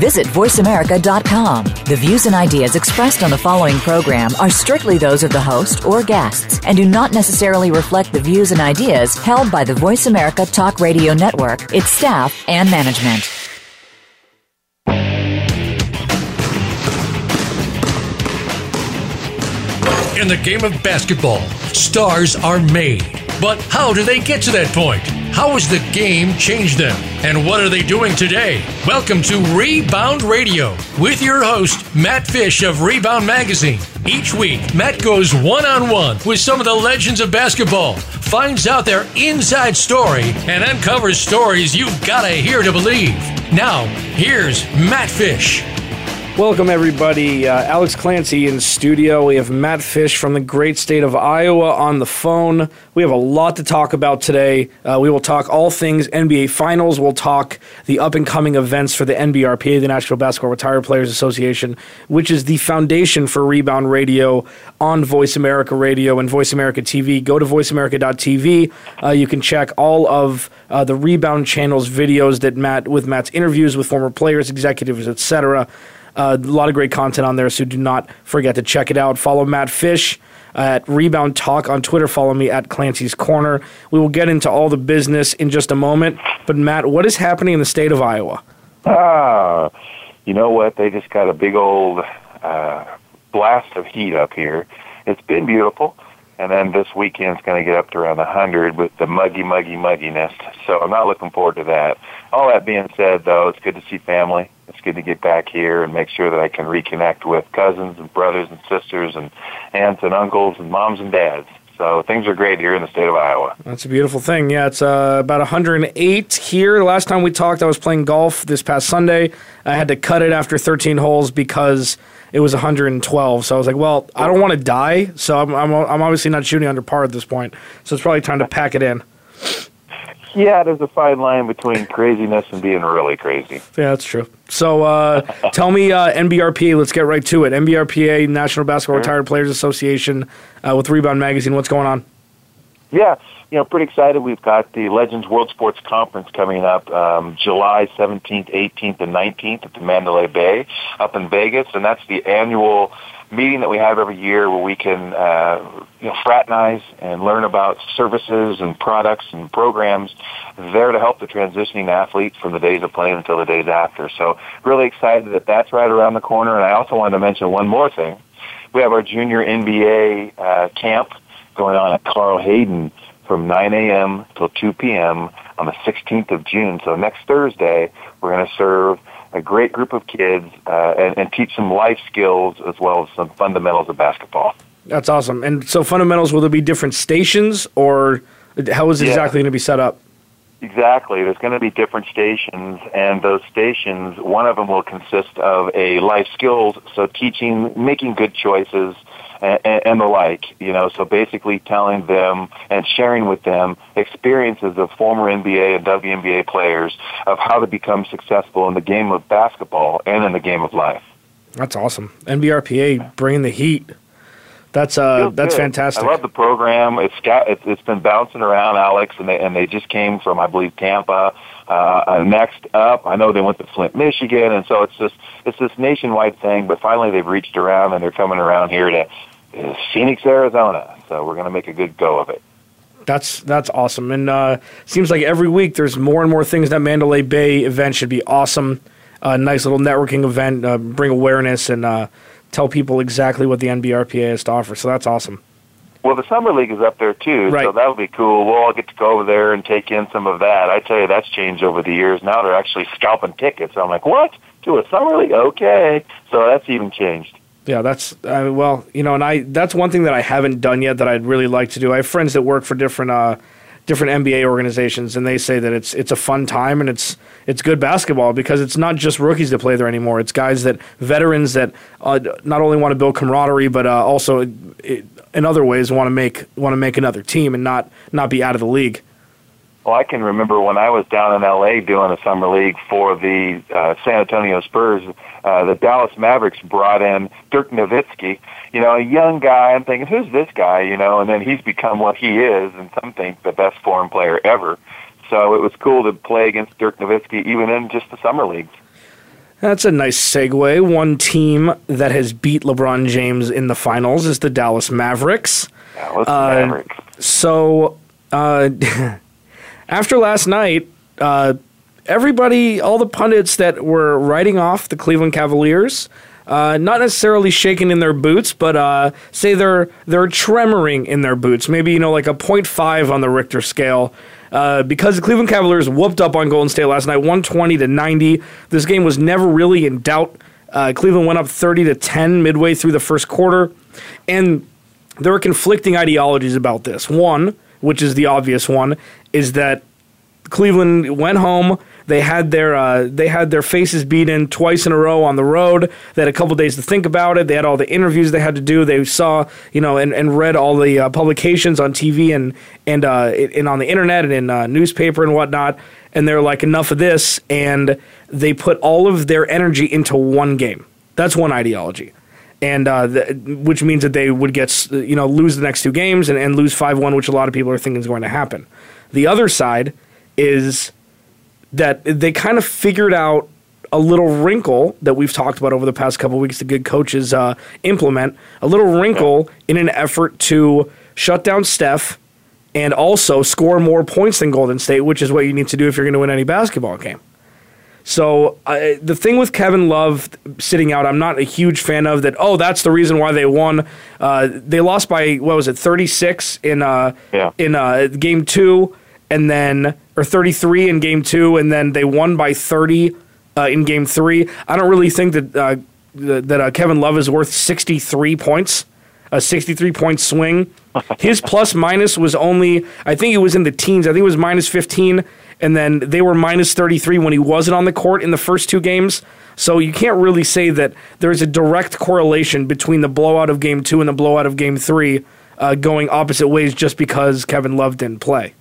Visit VoiceAmerica.com. The views and ideas expressed on the following program are strictly those of the host or guests and do not necessarily reflect the views and ideas held by the Voice America Talk Radio Network, its staff, and management. In the game of basketball, stars are made. But how do they get to that point? How has the game changed them? And what are they doing today? Welcome to Rebound Radio with your host, Matt Fish of Rebound Magazine. Each week, Matt goes one on one with some of the legends of basketball, finds out their inside story, and uncovers stories you've got to hear to believe. Now, here's Matt Fish. Welcome, everybody. Uh, Alex Clancy in studio. We have Matt Fish from the great state of Iowa on the phone. We have a lot to talk about today. Uh, we will talk all things NBA Finals. We'll talk the up and coming events for the NBRPA, the National Basketball Retired Players Association, which is the foundation for Rebound Radio on Voice America Radio and Voice America TV. Go to voiceamerica.tv. Uh, you can check all of uh, the Rebound channel's videos that Matt with Matt's interviews with former players, executives, etc. Uh, a lot of great content on there, so do not forget to check it out. Follow Matt Fish at Rebound Talk on Twitter. Follow me at Clancy's Corner. We will get into all the business in just a moment. But, Matt, what is happening in the state of Iowa? Ah, you know what? They just got a big old uh, blast of heat up here. It's been beautiful. And then this weekend's going to get up to around 100 with the muggy, muggy, mugginess. So I'm not looking forward to that. All that being said, though, it's good to see family it's good to get back here and make sure that I can reconnect with cousins and brothers and sisters and aunts and uncles and moms and dads. So things are great here in the state of Iowa. That's a beautiful thing. Yeah, it's uh, about 108 here. The last time we talked, I was playing golf this past Sunday. I had to cut it after 13 holes because it was 112. So I was like, well, I don't want to die. So I'm, I'm, I'm obviously not shooting under par at this point. So it's probably time to pack it in. Yeah, there's a fine line between craziness and being really crazy. Yeah, that's true. So uh, tell me uh, NBRPA, let's get right to it. NBRPA, National Basketball sure. Retired Players Association uh, with Rebound Magazine. What's going on? Yeah, you know, pretty excited. We've got the Legends World Sports Conference coming up um, July 17th, 18th, and 19th at the Mandalay Bay up in Vegas, and that's the annual meeting that we have every year where we can uh, you know fraternize and learn about services and products and programs there to help the transitioning athlete from the days of playing until the days after. So really excited that that's right around the corner. And I also wanted to mention one more thing. We have our junior NBA uh, camp going on at Carl Hayden from 9 a.m. till 2 p.m. on the 16th of June. So next Thursday, we're going to serve a great group of kids uh, and, and teach some life skills as well as some fundamentals of basketball. That's awesome. And so, fundamentals, will there be different stations or how is it yeah. exactly going to be set up? Exactly. There's going to be different stations, and those stations, one of them will consist of a life skills, so teaching, making good choices, and, and the like. You know, so basically telling them and sharing with them experiences of former NBA and WNBA players of how to become successful in the game of basketball and in the game of life. That's awesome. NBRPA bringing the heat. That's uh, that's good. fantastic. I love the program. It's got it's, it's been bouncing around, Alex, and they and they just came from I believe Tampa. Uh, uh, next up, I know they went to Flint, Michigan, and so it's just it's this nationwide thing. But finally, they've reached around and they're coming around here to is Phoenix, Arizona. So we're going to make a good go of it. That's that's awesome, and uh, seems like every week there's more and more things. That Mandalay Bay event should be awesome. A uh, nice little networking event, uh, bring awareness and uh, tell people exactly what the NBRPA has to offer. So that's awesome. Well, the summer league is up there too, right. so that would be cool. We'll all get to go over there and take in some of that. I tell you, that's changed over the years. Now they're actually scalping tickets. I'm like, what? To a summer league? Okay, so that's even changed. Yeah, that's uh, well, you know, and I that's one thing that I haven't done yet that I'd really like to do. I have friends that work for different uh, different NBA organizations, and they say that it's it's a fun time and it's it's good basketball because it's not just rookies that play there anymore. It's guys that veterans that uh, not only want to build camaraderie, but uh, also it, in other ways want to make want to make another team and not not be out of the league. Well, I can remember when I was down in L.A. doing a summer league for the uh, San Antonio Spurs. Uh, the Dallas Mavericks brought in Dirk Nowitzki, you know, a young guy. I'm thinking, who's this guy? You know, and then he's become what he is, and some think the best foreign player ever. So it was cool to play against Dirk Nowitzki, even in just the summer leagues. That's a nice segue. One team that has beat LeBron James in the finals is the Dallas Mavericks. Dallas uh, Mavericks. So uh, after last night, uh, everybody, all the pundits that were writing off the Cleveland Cavaliers, uh, not necessarily shaking in their boots, but uh, say they're they're tremoring in their boots. Maybe you know like a 0.5 on the Richter scale. Uh, because the Cleveland Cavaliers whooped up on Golden State last night, 120 to 90. This game was never really in doubt. Uh, Cleveland went up 30 to 10 midway through the first quarter, and there are conflicting ideologies about this. One, which is the obvious one, is that Cleveland went home. They had their uh, they had their faces beaten twice in a row on the road. They had a couple days to think about it. They had all the interviews they had to do. They saw you know and, and read all the uh, publications on TV and and uh, and on the internet and in uh, newspaper and whatnot. And they're like enough of this, and they put all of their energy into one game. That's one ideology and uh, which means that they would get you know lose the next two games and, and lose five one, which a lot of people are thinking is going to happen. The other side is that they kind of figured out a little wrinkle that we've talked about over the past couple weeks. The good coaches uh, implement a little wrinkle in an effort to shut down Steph and also score more points than Golden State, which is what you need to do if you're going to win any basketball game. So uh, the thing with Kevin Love sitting out, I'm not a huge fan of that. Oh, that's the reason why they won. Uh, they lost by what was it, 36 in uh, yeah. in uh, game two, and then or 33 in game two, and then they won by 30 uh, in game three. I don't really think that uh, that Kevin Love is worth 63 points, a 63 point swing. His plus minus was only, I think it was in the teens. I think it was minus 15 and then they were minus 33 when he wasn't on the court in the first two games. So you can't really say that there's a direct correlation between the blowout of game two and the blowout of game three uh, going opposite ways just because Kevin Love didn't play.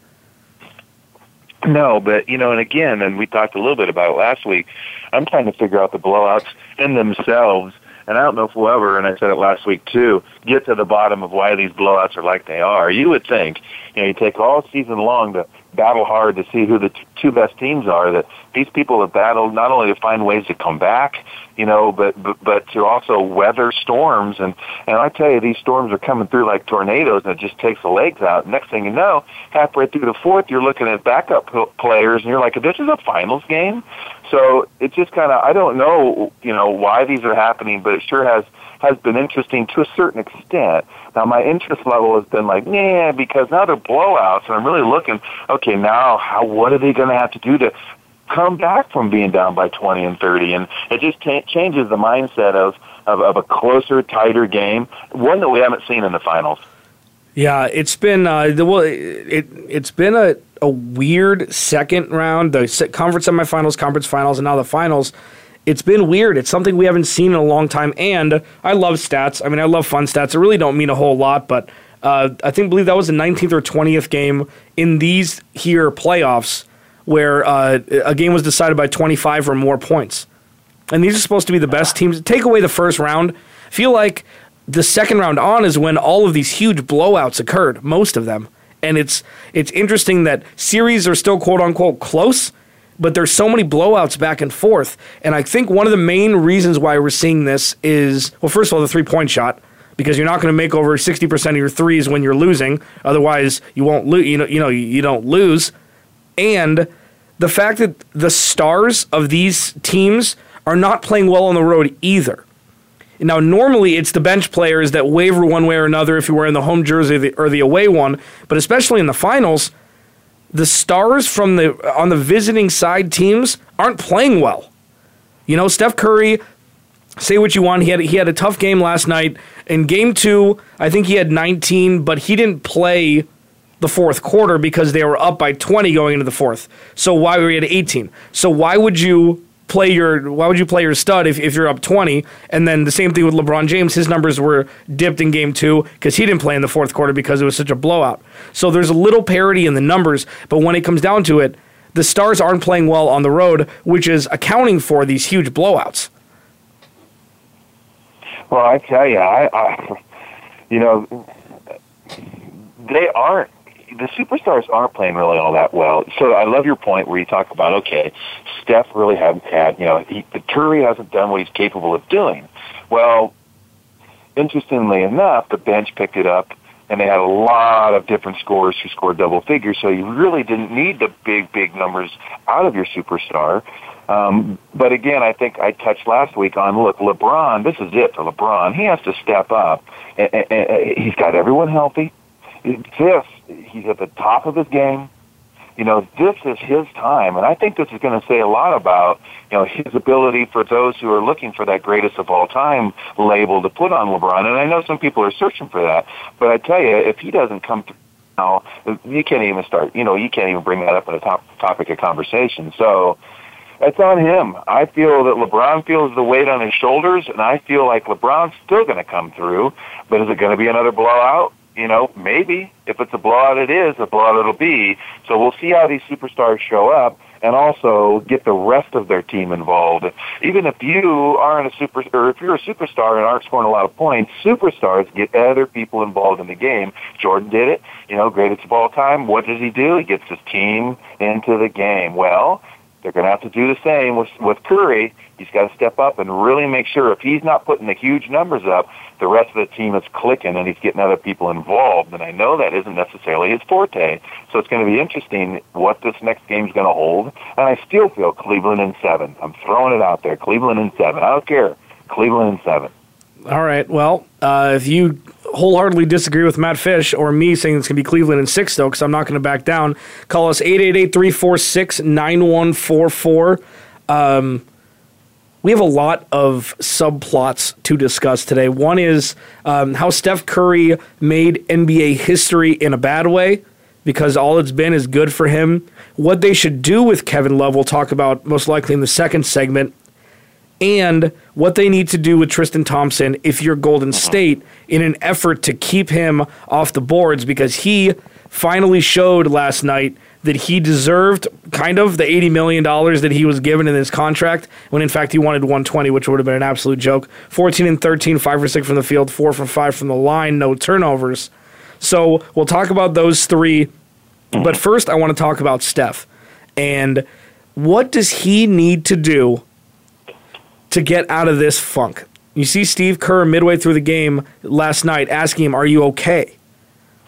No, but you know, and again, and we talked a little bit about it last week. I'm trying to figure out the blowouts in themselves, and I don't know if we'll ever. And I said it last week too. Get to the bottom of why these blowouts are like they are. You would think, you know, you take all season long to battle hard to see who the t- two best teams are. That these people have battled not only to find ways to come back, you know, but but, but to also weather storms. And and I tell you, these storms are coming through like tornadoes, and it just takes the legs out. Next thing you know, halfway through the fourth, you're looking at backup players, and you're like, this is a finals game. So it's just kind of I don't know, you know, why these are happening, but it sure has has been interesting to a certain extent. Now my interest level has been like, yeah, because now they're blowouts, and I'm really looking, okay, now how what are they going to have to do to come back from being down by 20 and 30? And it just t- changes the mindset of, of of a closer, tighter game, one that we haven't seen in the finals. Yeah, it's been uh, the well, it it's been a a weird second round, the conference semifinals, conference finals, and now the finals it's been weird. It's something we haven't seen in a long time. And I love stats. I mean, I love fun stats. It really don't mean a whole lot, but uh, I think believe that was the 19th or 20th game in these here playoffs where uh, a game was decided by 25 or more points. And these are supposed to be the best teams. Take away the first round. I feel like the second round on is when all of these huge blowouts occurred, most of them. And it's it's interesting that series are still quote unquote close, but there's so many blowouts back and forth. And I think one of the main reasons why we're seeing this is well, first of all, the three point shot. Because you're not going to make over 60% of your threes when you're losing. Otherwise, you won't lose. You know, you know, you don't lose. And the fact that the stars of these teams are not playing well on the road either. Now, normally it's the bench players that waver one way or another if you're wearing the home jersey or the, or the away one, but especially in the finals, the stars from the on the visiting side teams aren't playing well. You know, Steph Curry, say what you want, he had he had a tough game last night. In game 2, I think he had 19, but he didn't play the fourth quarter because they were up by 20 going into the fourth. So why were he at 18? So why would you play your why would you play your stud if, if you're up 20 and then the same thing with lebron james. His numbers were dipped in game two because he didn't play in the fourth quarter because it was such a blowout. So there's a little parity in the numbers but when it comes down to it the stars aren't playing well on the road which is accounting for these huge blowouts. Well i tell you i, I you know they aren't the superstars aren't playing really all that well. So I love your point where you talk about okay, Steph really hasn't had you know he, the Curry hasn't done what he's capable of doing. Well, interestingly enough, the bench picked it up. And they had a lot of different scorers who scored double figures, so you really didn't need the big, big numbers out of your superstar. Um, but again, I think I touched last week on look, LeBron. This is it for LeBron. He has to step up. And, he's got everyone healthy this, he's at the top of his game. You know, this is his time, and I think this is going to say a lot about you know his ability for those who are looking for that greatest of all time label to put on LeBron. And I know some people are searching for that, but I tell you, if he doesn't come through now, you can't even start. You know, you can't even bring that up in a top topic of conversation. So it's on him. I feel that LeBron feels the weight on his shoulders, and I feel like LeBron's still going to come through. But is it going to be another blowout? You know, maybe if it's a blowout, it is a blowout. It'll be. So we'll see how these superstars show up, and also get the rest of their team involved. Even if you aren't a super, or if you're a superstar and aren't scoring a lot of points, superstars get other people involved in the game. Jordan did it. You know, greatest of all time. What does he do? He gets his team into the game. Well, they're going to have to do the same with with Curry. He's got to step up and really make sure if he's not putting the huge numbers up, the rest of the team is clicking and he's getting other people involved. And I know that isn't necessarily his forte. So it's going to be interesting what this next game is going to hold. And I still feel Cleveland in seven. I'm throwing it out there. Cleveland in seven. I don't care. Cleveland in seven. All right. Well, uh, if you wholeheartedly disagree with Matt Fish or me saying it's going to be Cleveland in six, though, because I'm not going to back down, call us 888 346 9144. We have a lot of subplots to discuss today. One is um, how Steph Curry made NBA history in a bad way because all it's been is good for him. What they should do with Kevin Love, we'll talk about most likely in the second segment. And what they need to do with Tristan Thompson if you're Golden State in an effort to keep him off the boards because he finally showed last night that he deserved kind of the $80 million that he was given in his contract when in fact he wanted 120 which would have been an absolute joke. 14 and 13 5 for 6 from the field 4 for 5 from the line no turnovers. So we'll talk about those three but first i want to talk about steph. And what does he need to do to get out of this funk? You see steve kerr midway through the game last night asking him are you okay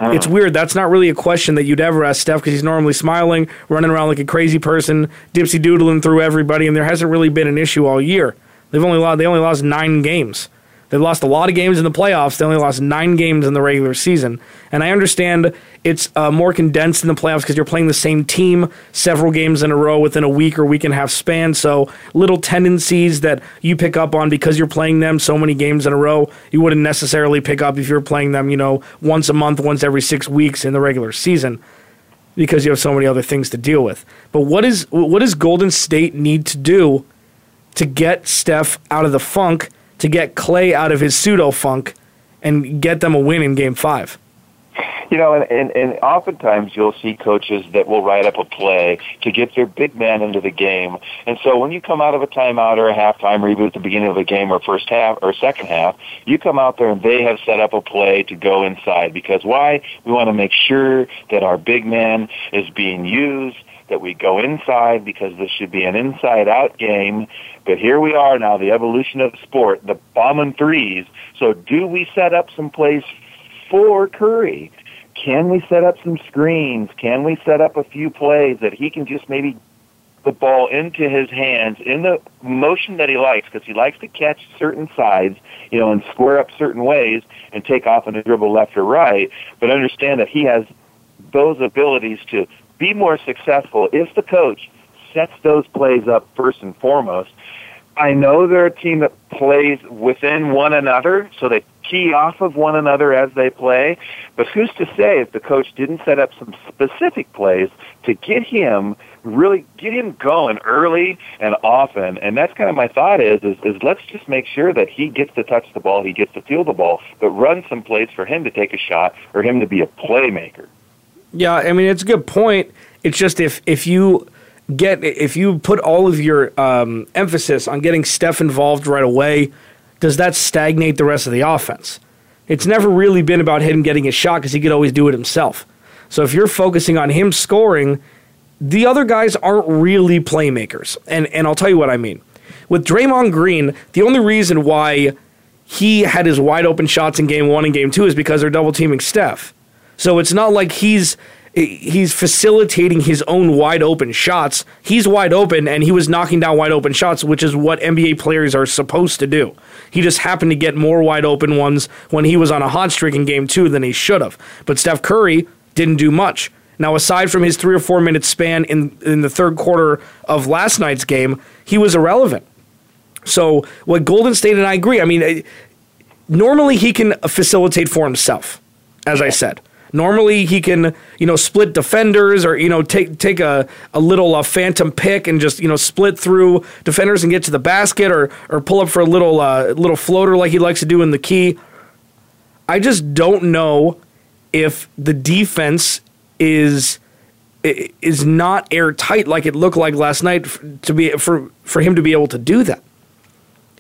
it's weird. That's not really a question that you'd ever ask Steph because he's normally smiling, running around like a crazy person, dipsy doodling through everybody, and there hasn't really been an issue all year. They've only lost, they only lost nine games. They've lost a lot of games in the playoffs. They only lost nine games in the regular season. And I understand it's uh, more condensed in the playoffs because you're playing the same team several games in a row within a week or week and a half span. So little tendencies that you pick up on because you're playing them so many games in a row, you wouldn't necessarily pick up if you're playing them, you know, once a month, once every six weeks in the regular season because you have so many other things to deal with. But what is what does Golden State need to do to get Steph out of the funk? To get Klay out of his pseudo funk and get them a win in game five. You know, and, and, and oftentimes you'll see coaches that will write up a play to get their big man into the game. And so when you come out of a timeout or a halftime reboot at the beginning of a game or first half or second half, you come out there and they have set up a play to go inside because why? We want to make sure that our big man is being used that we go inside because this should be an inside out game. But here we are now, the evolution of the sport, the bombing threes. So do we set up some plays for Curry? Can we set up some screens? Can we set up a few plays that he can just maybe the ball into his hands in the motion that he likes because he likes to catch certain sides, you know, and square up certain ways and take off on a dribble left or right. But understand that he has those abilities to be more successful if the coach sets those plays up first and foremost. I know they're a team that plays within one another, so they key off of one another as they play. But who's to say if the coach didn't set up some specific plays to get him really get him going early and often? And that's kind of my thought is is, is let's just make sure that he gets to touch the ball, he gets to feel the ball, but run some plays for him to take a shot or him to be a playmaker. Yeah, I mean it's a good point. It's just if if you get if you put all of your um, emphasis on getting Steph involved right away, does that stagnate the rest of the offense? It's never really been about him getting a shot because he could always do it himself. So if you're focusing on him scoring, the other guys aren't really playmakers. And and I'll tell you what I mean. With Draymond Green, the only reason why he had his wide open shots in game one and game two is because they're double teaming Steph. So it's not like he's he's facilitating his own wide open shots. He's wide open and he was knocking down wide open shots, which is what NBA players are supposed to do. He just happened to get more wide open ones when he was on a hot streak in game two than he should have. But Steph Curry didn't do much. Now, aside from his three or four minute span in, in the third quarter of last night's game, he was irrelevant. So, what Golden State and I agree, I mean, normally he can facilitate for himself, as I said. Normally he can, you know, split defenders or you know take take a, a little uh, phantom pick and just you know split through defenders and get to the basket or or pull up for a little uh, little floater like he likes to do in the key. I just don't know if the defense is is not airtight like it looked like last night to be for for him to be able to do that.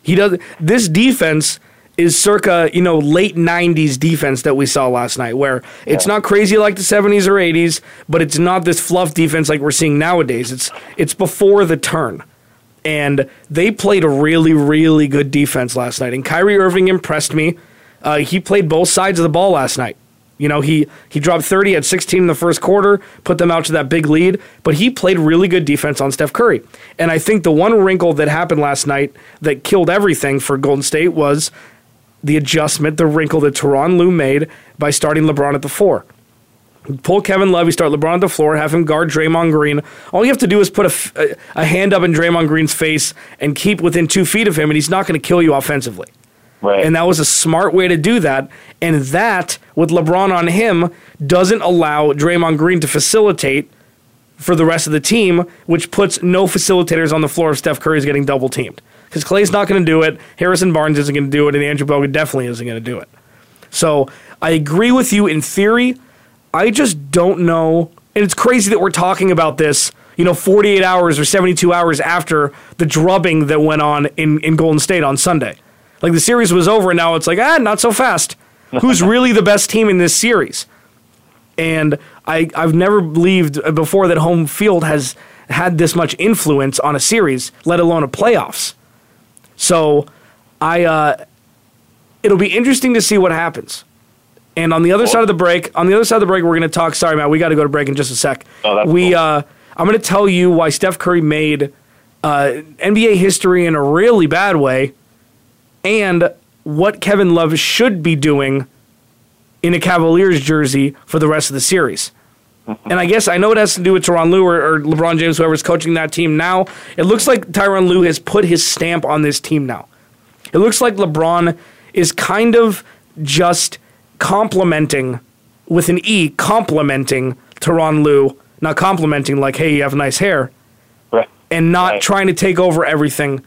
He does this defense is circa you know late 90s defense that we saw last night where it's not crazy like the 70s or 80s but it's not this fluff defense like we're seeing nowadays. It's it's before the turn. And they played a really really good defense last night. And Kyrie Irving impressed me. Uh, he played both sides of the ball last night. You know he he dropped 30 at 16 in the first quarter put them out to that big lead but he played really good defense on Steph Curry. And I think the one wrinkle that happened last night that killed everything for Golden State was the adjustment, the wrinkle that Tyronn Lue made by starting LeBron at the four. Pull Kevin Love, you start LeBron at the floor, have him guard Draymond Green. All you have to do is put a, a, a hand up in Draymond Green's face and keep within two feet of him, and he's not going to kill you offensively. Right. And that was a smart way to do that. And that, with LeBron on him, doesn't allow Draymond Green to facilitate for the rest of the team, which puts no facilitators on the floor if Steph Curry is getting double teamed because Klay's not going to do it. Harrison Barnes isn't going to do it, and Andrew Bogut definitely isn't going to do it. So I agree with you in theory. I just don't know. And it's crazy that we're talking about this, you know, 48 hours or 72 hours after the drubbing that went on in, in Golden State on Sunday. Like the series was over, and now it's like, ah, not so fast. Who's really the best team in this series? And I, I've never believed before that home field has had this much influence on a series, let alone a playoffs. So I uh, it'll be interesting to see what happens. And on the other cool. side of the break, on the other side of the break, we're going to talk. Sorry, Matt, we got to go to break in just a sec. Oh, we, cool. uh, I'm going to tell you why Steph Curry made uh, NBA history in a really bad way, and what Kevin Love should be doing in a Cavaliers jersey for the rest of the series and I guess I know it has to do with Tyronn Lue or, or, LeBron James, whoever's coaching that team now. It looks like Tyronn Lue has put his stamp on this team now. It looks like LeBron is kind of just complimenting with an E, complimenting Tyronn Lue, not complimenting like, hey, you have nice hair, right. and not right. trying to take over everything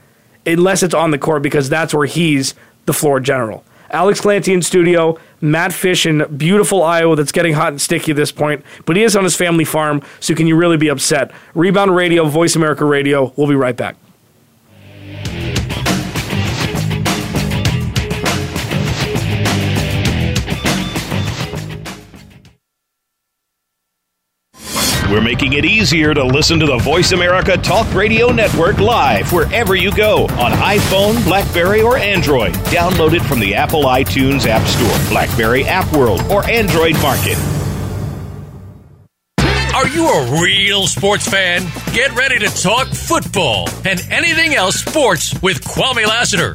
unless it's on the court because that's where he's the floor general. Alex Clancy in studio, Matt Fish in beautiful Iowa that's getting hot and sticky at this point, but he is on his family farm, so can you really be upset? Rebound Radio, Voice America Radio. We'll be right back. We're making it easier to listen to the Voice America Talk Radio Network live wherever you go on iPhone, Blackberry, or Android. Download it from the Apple iTunes App Store, Blackberry App World, or Android Market. Are you a real sports fan? Get ready to talk football and anything else sports with Kwame Lassiter,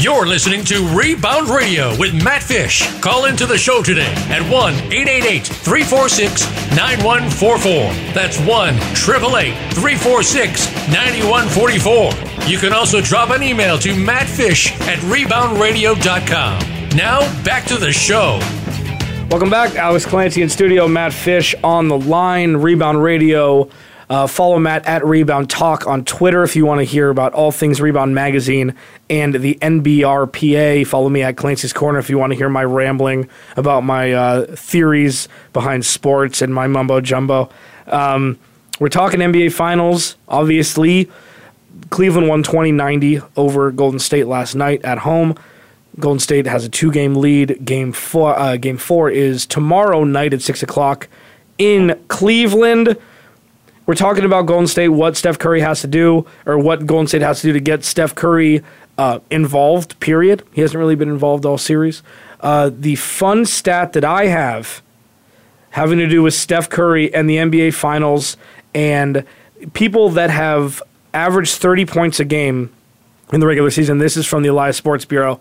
You're listening to Rebound Radio with Matt Fish. Call into the show today at 1 888 346 9144. That's 1 888 346 9144. You can also drop an email to mattfish at reboundradio.com. Now, back to the show. Welcome back. Alex Clancy in studio, Matt Fish on the line, Rebound Radio. Uh, follow Matt at Rebound Talk on Twitter if you want to hear about all things Rebound Magazine and the NBRPA. Follow me at Clancy's Corner if you want to hear my rambling about my uh, theories behind sports and my mumbo jumbo. Um, we're talking NBA Finals, obviously. Cleveland won 20 90 over Golden State last night at home. Golden State has a two game lead. Game four, uh, game four is tomorrow night at 6 o'clock in Cleveland. We're talking about Golden State, what Steph Curry has to do, or what Golden State has to do to get Steph Curry uh, involved, period. He hasn't really been involved all series. Uh, the fun stat that I have having to do with Steph Curry and the NBA Finals and people that have averaged 30 points a game in the regular season. This is from the Elias Sports Bureau.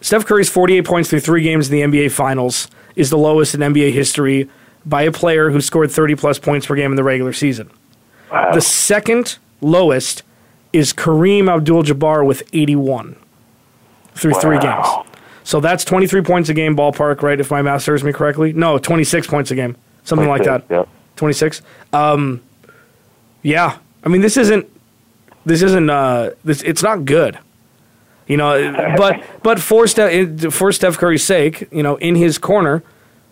Steph Curry's 48 points through three games in the NBA Finals is the lowest in NBA history by a player who scored 30 plus points per game in the regular season. Wow. The second lowest is Kareem Abdul Jabbar with 81 through wow. three games. So that's 23 points a game ballpark, right? If my math serves me correctly. No, 26 points a game. Something like that. Yep. 26. Um, yeah. I mean, this isn't, this isn't, uh, this, it's not good. You know, but but for Steph, for Steph Curry's sake, you know, in his corner,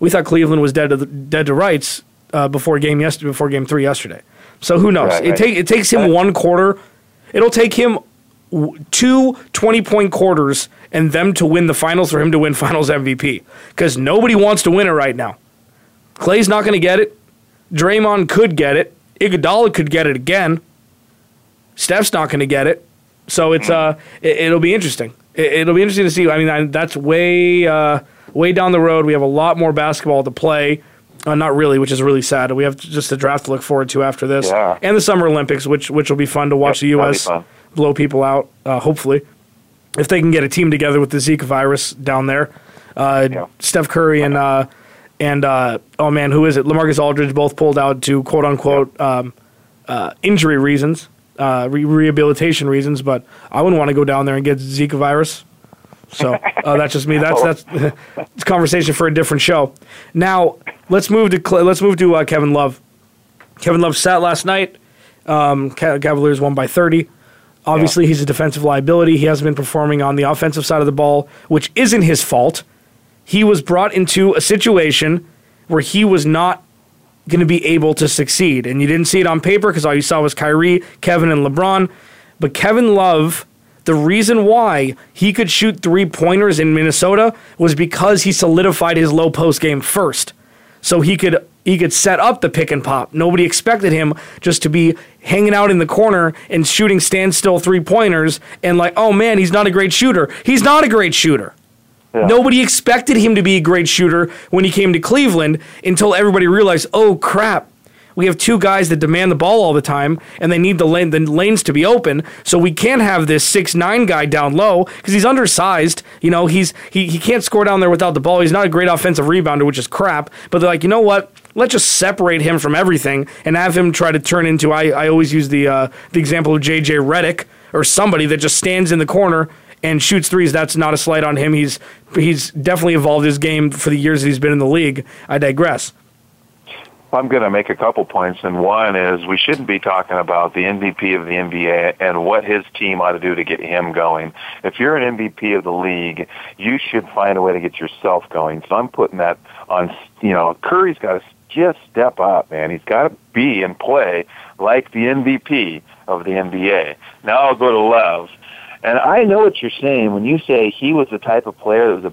we thought Cleveland was dead to the, dead to rights uh, before game yesterday, before game three yesterday. So who knows? Right, it, right. Take, it takes him one quarter. It'll take him two 20 point quarters and them to win the finals for him to win finals MVP because nobody wants to win it right now. Klay's not going to get it. Draymond could get it. Iguodala could get it again. Steph's not going to get it. So it's uh, it, will be interesting. It, will be interesting to see. I mean, I, that's way uh, way down the road. We have a lot more basketball to play. Uh, not really, which is really sad. We have just a draft to look forward to after this, yeah. and the Summer Olympics, which which will be fun to watch yep, the U.S. blow people out. Uh, hopefully, if they can get a team together with the Zika virus down there, uh, yeah. Steph Curry and uh, and uh, oh man, who is it? LaMarcus Aldridge both pulled out to quote unquote yep. um, uh, injury reasons, re- rehabilitation reasons. But I wouldn't want to go down there and get Zika virus. So uh, that's just me. That's that's it's conversation for a different show. Now let's move to let's move to uh, Kevin Love. Kevin Love sat last night. Um, Cavaliers won by thirty. Obviously, yeah. he's a defensive liability. He hasn't been performing on the offensive side of the ball, which isn't his fault. He was brought into a situation where he was not going to be able to succeed, and you didn't see it on paper because all you saw was Kyrie, Kevin, and LeBron. But Kevin Love the reason why he could shoot three pointers in Minnesota was because he solidified his low post game first. So he could he could set up the pick and pop. Nobody expected him just to be hanging out in the corner and shooting standstill three pointers and like, oh man, he's not a great shooter. He's not a great shooter. Yeah. Nobody expected him to be a great shooter when he came to Cleveland until everybody realized, oh crap, we have two guys that demand the ball all the time, and they need the, lane, the lanes to be open. So we can't have this six nine guy down low because he's undersized. You know, he's he, he can't score down there without the ball. He's not a great offensive rebounder, which is crap. But they're like, you know what? Let's just separate him from everything and have him try to turn into. I, I always use the uh, the example of JJ Redick or somebody that just stands in the corner and shoots threes. That's not a slight on him. He's he's definitely evolved his game for the years that he's been in the league. I digress. I'm going to make a couple points, and one is we shouldn't be talking about the MVP of the NBA and what his team ought to do to get him going. If you're an MVP of the league, you should find a way to get yourself going. So I'm putting that on. You know, Curry's got to just step up, man. He's got to be and play like the MVP of the NBA. Now I'll go to Love. And I know what you're saying when you say he was the type of player that was a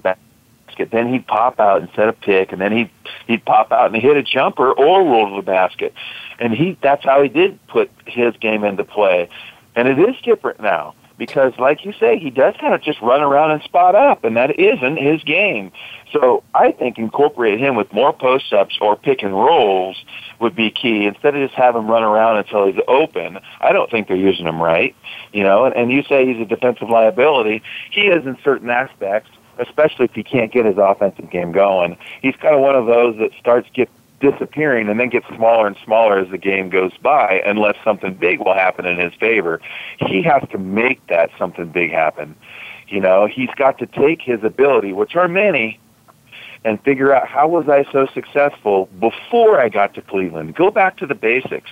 basket. Then he'd pop out and set a pick, and then he'd he'd pop out and hit a jumper or roll to the basket. And he that's how he did put his game into play. And it is different now because, like you say, he does kind of just run around and spot up, and that isn't his game. So I think incorporate him with more post ups or pick and rolls would be key instead of just have him run around until he's open. I don't think they're using him right, you know. And, and you say he's a defensive liability. He is in certain aspects, especially if he can't get his offensive game going. He's kind of one of those that starts get disappearing and then gets smaller and smaller as the game goes by unless something big will happen in his favor. He has to make that something big happen. You know, he's got to take his ability, which are many, and figure out how was I so successful before I got to Cleveland. Go back to the basics.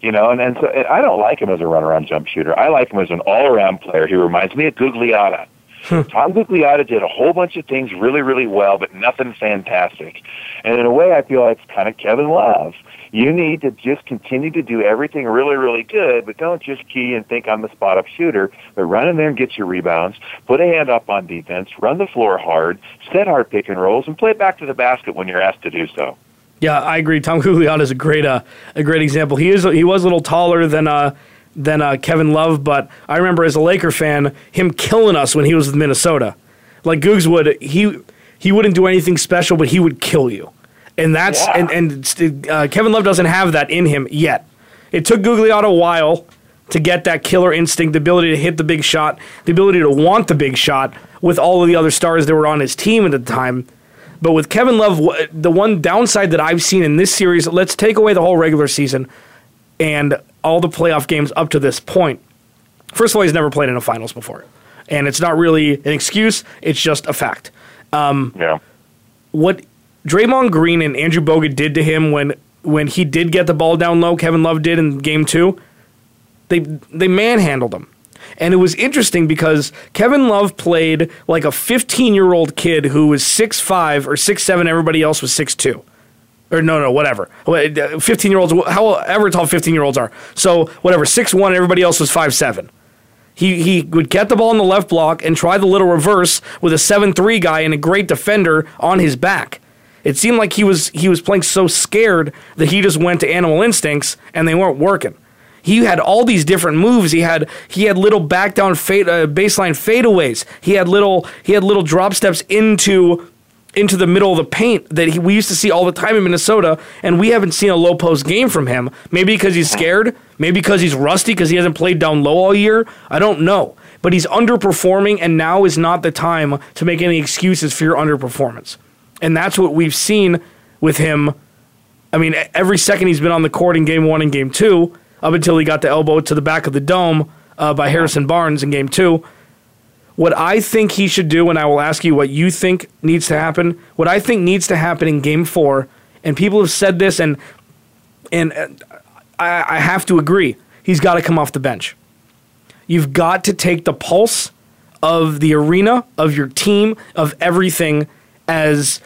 You know, and, and so and I don't like him as a runaround jump shooter. I like him as an all-around player. He reminds me of Gugliotta. Hmm. Tom Gugliotta did a whole bunch of things really, really well, but nothing fantastic. And in a way, I feel like it's kind of Kevin Love. You need to just continue to do everything really, really good, but don't just key and think I'm the spot up shooter, but run in there and get your rebounds, put a hand up on defense, run the floor hard, set hard pick and rolls, and play back to the basket when you're asked to do so. Yeah, I agree. Tom Gugliotta is a great, uh, a great example. He is he was a little taller than uh, than uh, Kevin Love, but I remember as a Laker fan him killing us when he was with Minnesota. Like Googs would he he wouldn't do anything special, but he would kill you and that's yeah. and and uh, Kevin Love doesn't have that in him yet. It took Gugliotta a while to get that killer instinct, the ability to hit the big shot, the ability to want the big shot with all of the other stars that were on his team at the time. But with Kevin Love, the one downside that I've seen in this series, let's take away the whole regular season and all the playoff games up to this point. First of all, he's never played in a finals before. And it's not really an excuse, it's just a fact. Um, yeah. What Draymond Green and Andrew Bogut did to him when when he did get the ball down low, Kevin Love did in game two, they they manhandled him. And it was interesting because Kevin Love played like a 15 year old kid who was 6'5 or 6'7, everybody else was 6'2. Or no, no, whatever. 15 year olds, however tall 15 year olds are. So whatever, six one. everybody else was 5'7. He, he would get the ball in the left block and try the little reverse with a 7 3 guy and a great defender on his back. It seemed like he was he was playing so scared that he just went to animal instincts and they weren't working. He had all these different moves. He had he had little back down fade, uh, baseline fadeaways. He had little he had little drop steps into into the middle of the paint that he, we used to see all the time in Minnesota, and we haven't seen a low post game from him. Maybe because he's scared, maybe because he's rusty because he hasn't played down low all year. I don't know, but he's underperforming, and now is not the time to make any excuses for your underperformance. And that's what we've seen with him. I mean, every second he's been on the court in game one and game two, up until he got the elbow to the back of the dome uh, by Harrison Barnes in game two. What I think he should do, and I will ask you what you think needs to happen, what I think needs to happen in game four, and people have said this, and, and I, I have to agree, he's got to come off the bench. You've got to take the pulse of the arena, of your team, of everything as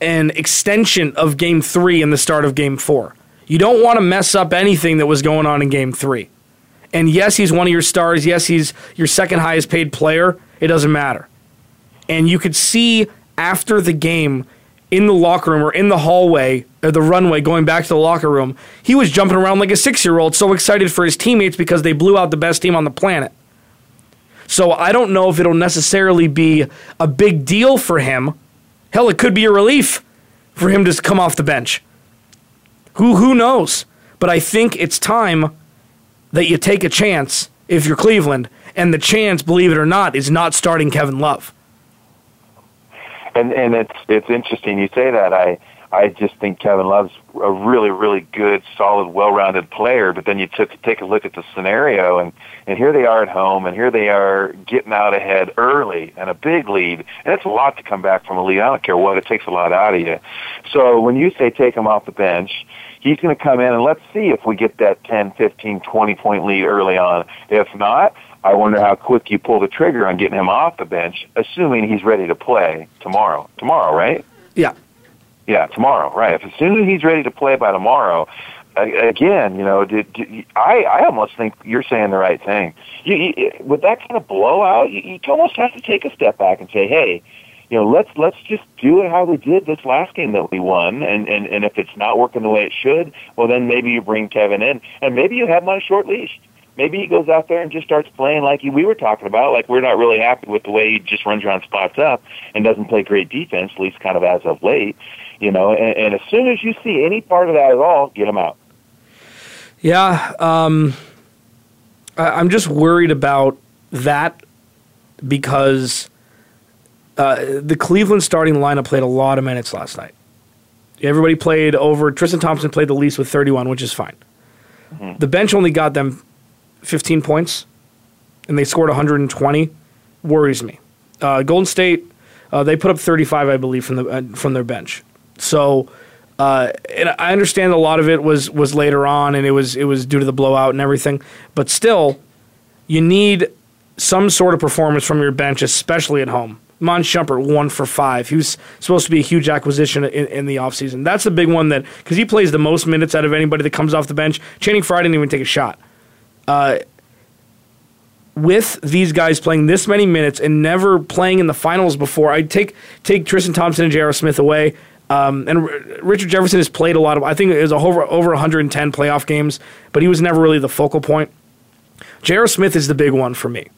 an extension of game three and the start of game four. You don't want to mess up anything that was going on in game three. And yes, he's one of your stars. Yes, he's your second highest paid player. It doesn't matter. And you could see after the game in the locker room or in the hallway or the runway going back to the locker room, he was jumping around like a six year old, so excited for his teammates because they blew out the best team on the planet. So I don't know if it'll necessarily be a big deal for him. Hell, it could be a relief for him to come off the bench. Who who knows? But I think it's time that you take a chance if you're Cleveland, and the chance, believe it or not, is not starting Kevin Love. And and it's it's interesting you say that. I I just think Kevin Love's a really, really good, solid, well-rounded player. But then you took take a look at the scenario, and and here they are at home, and here they are getting out ahead early and a big lead, and it's a lot to come back from a lead. I don't care what; it takes a lot out of you. So when you say take him off the bench, he's going to come in, and let's see if we get that 10, 15, 20 point lead early on. If not, I wonder how quick you pull the trigger on getting him off the bench, assuming he's ready to play tomorrow. Tomorrow, right? Yeah. Yeah, tomorrow, right. If as soon as he's ready to play by tomorrow, again, you know, did, did, I I almost think you're saying the right thing. You, you, with that kind of blowout, you, you almost have to take a step back and say, hey, you know, let's let's just do it how we did this last game that we won, and and and if it's not working the way it should, well, then maybe you bring Kevin in, and maybe you have him on a short leash. Maybe he goes out there and just starts playing like we were talking about. Like we're not really happy with the way he just runs around spots up and doesn't play great defense, at least kind of as of late. You know, and, and as soon as you see any part of that at all, get him out. Yeah, um, I, I'm just worried about that because uh, the Cleveland starting lineup played a lot of minutes last night. Everybody played over. Tristan Thompson played the least with 31, which is fine. Mm-hmm. The bench only got them 15 points, and they scored 120. Worries me. Uh, Golden State, uh, they put up 35, I believe, from the uh, from their bench. So, uh, and I understand a lot of it was was later on, and it was it was due to the blowout and everything. But still, you need some sort of performance from your bench, especially at home. Iman Shumpert, one for five. He was supposed to be a huge acquisition in, in the offseason. That's the big one that, because he plays the most minutes out of anybody that comes off the bench. Channing Frye didn't even take a shot. Uh, with these guys playing this many minutes and never playing in the finals before, I'd take, take Tristan Thompson and J.R. Smith away. Um, and R- Richard Jefferson has played a lot of, I think it was over, over 110 playoff games, but he was never really the focal point. J.R. Smith is the big one for me.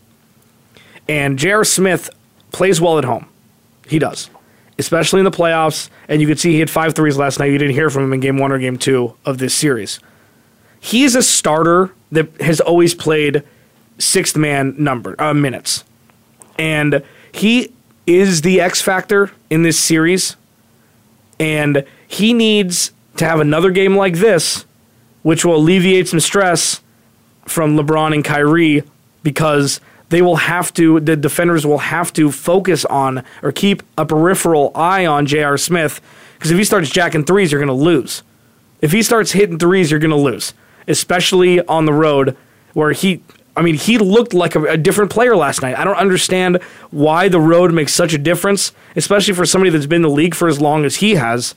And J.R. Smith plays well at home. He does, especially in the playoffs. And you could see he had five threes last night. You didn't hear from him in game one or game two of this series. He is a starter that has always played sixth man number uh, minutes, and he is the X factor in this series. And he needs to have another game like this, which will alleviate some stress from LeBron and Kyrie because they will have to, the defenders will have to focus on or keep a peripheral eye on J.R. Smith because if he starts jacking threes, you're going to lose. If he starts hitting threes, you're going to lose, especially on the road where he, I mean, he looked like a, a, different player last night. I don't understand why the road makes such a difference, especially for somebody that's been in the league for as long as he has.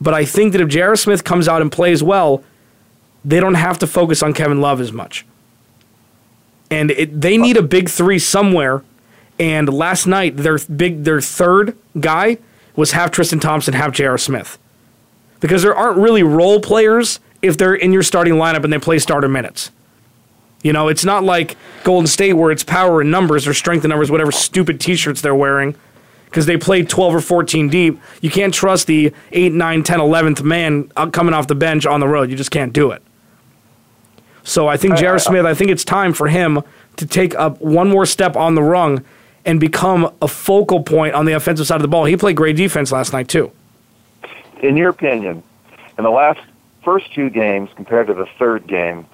But I think that if J.R. Smith comes out and plays well, they don't have to focus on Kevin Love as much and it, they need a big three somewhere. And last night, their big, their third guy was half Tristan Thompson, half J.R. Smith, because there aren't really role players if they're in your starting lineup and they play starter minutes. You know, it's not like Golden State where it's power and numbers or strength and numbers, whatever stupid T-shirts they're wearing, because they played 12 or 14 deep. You can't trust the 8, 9, 10, 11th man uh, coming off the bench on the road. You just can't do it. So I think J.R. Smith, I think it's time for him to take up one more step on the rung and become a focal point on the offensive side of the ball. He played great defense last night too. In your opinion, in the last first two games compared to the third game,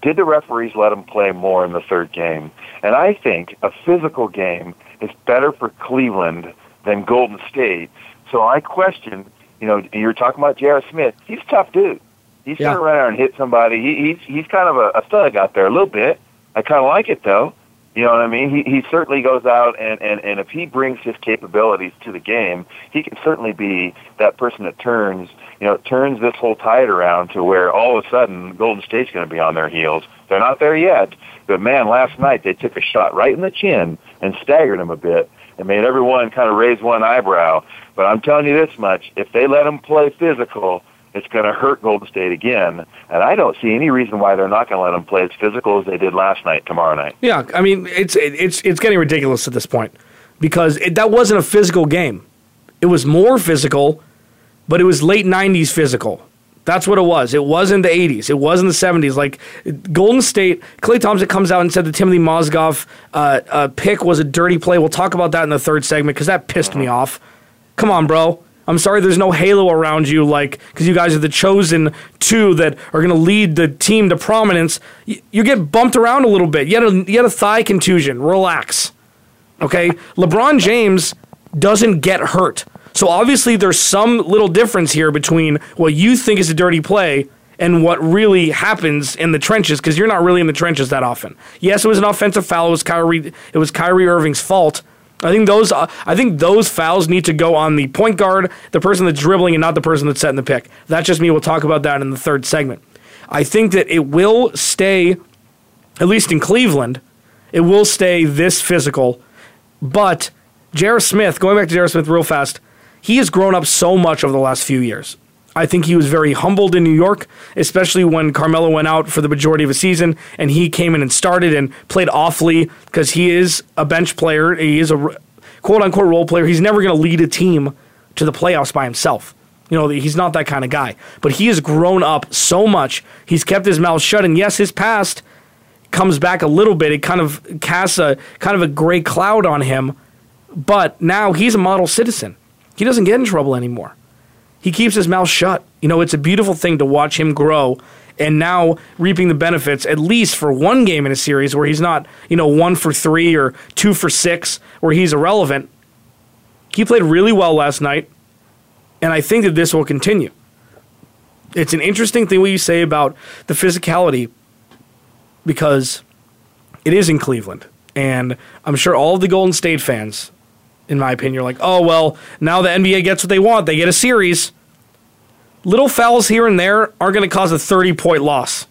did the referees let him play more in the third game? And I think a physical game is better for Cleveland than Golden State. So I question, you know, you're talking about J.R. Smith. He's a tough dude. He's yeah. gonna run out and hit somebody. He, he's he's kind of a, a thug out there a little bit. I kind of like it though. You know what I mean? He he certainly goes out and and and if he brings his capabilities to the game, he can certainly be that person that turns you know turns this whole tide around to where all of a sudden Golden State's going to be on their heels. They're not there yet, but man, last night they took a shot right in the chin and staggered him a bit and made everyone kind of raise one eyebrow. But I'm telling you this much: if they let him play physical it's going to hurt Golden State again. And I don't see any reason why they're not going to let them play as physical as they did last night, tomorrow night. Yeah, I mean, it's it's it's getting ridiculous at this point because it, that wasn't a physical game. It was more physical, but it was late '90s physical. That's what it was. It wasn't the 80s. It wasn't the 70s. Like Golden State, Klay Thompson comes out and said the Timofey Mozgov uh, uh, pick was a dirty play. We'll talk about that in the third segment because that pissed me off. Come on, bro. I'm sorry there's no halo around you, like, because you guys are the chosen two that are going to lead the team to prominence. You, you, get bumped around a little bit. You had, a, you had a thigh contusion. Relax. Okay? LeBron James doesn't get hurt. So obviously there's some little difference here between what you think is a dirty play and what really happens in the trenches because you're not really in the trenches that often. Yes, it was an offensive foul. It was Kyrie. It was Kyrie Irving's fault. I think those uh, I think those fouls need to go on the point guard, the person that's dribbling, and not the person that's setting the pick. That's just me. We'll talk about that in the third segment. I think that it will stay, at least in Cleveland, it will stay this physical. But J.R. Smith, going back to J.R. Smith real fast, he has grown up so much over the last few years. I think he was very humbled in New York, especially when Carmelo went out for the majority of a season and he came in and started and played awfully because he is a bench player. He is a quote unquote role player. He's never going to lead a team to the playoffs by himself. You know, he's not that kind of guy. But he has grown up so much. He's kept his mouth shut. And yes, his past comes back a little bit. It kind of casts a kind of a gray cloud on him. But now he's a model citizen. He doesn't get in trouble anymore he keeps his mouth shut. You know, it's a beautiful thing to watch him grow and now reaping the benefits at least for one game in a series where he's not, you know, one for three or two for six, where he's irrelevant. He played really well last night, and I think that this will continue. It's an interesting thing what you say about the physicality because it is in Cleveland. And I'm sure all of the Golden State fans in my opinion. You're like, oh, well, now the NBA gets what they want. They get a series. Little fouls here and there aren't going to cause a 30 point loss.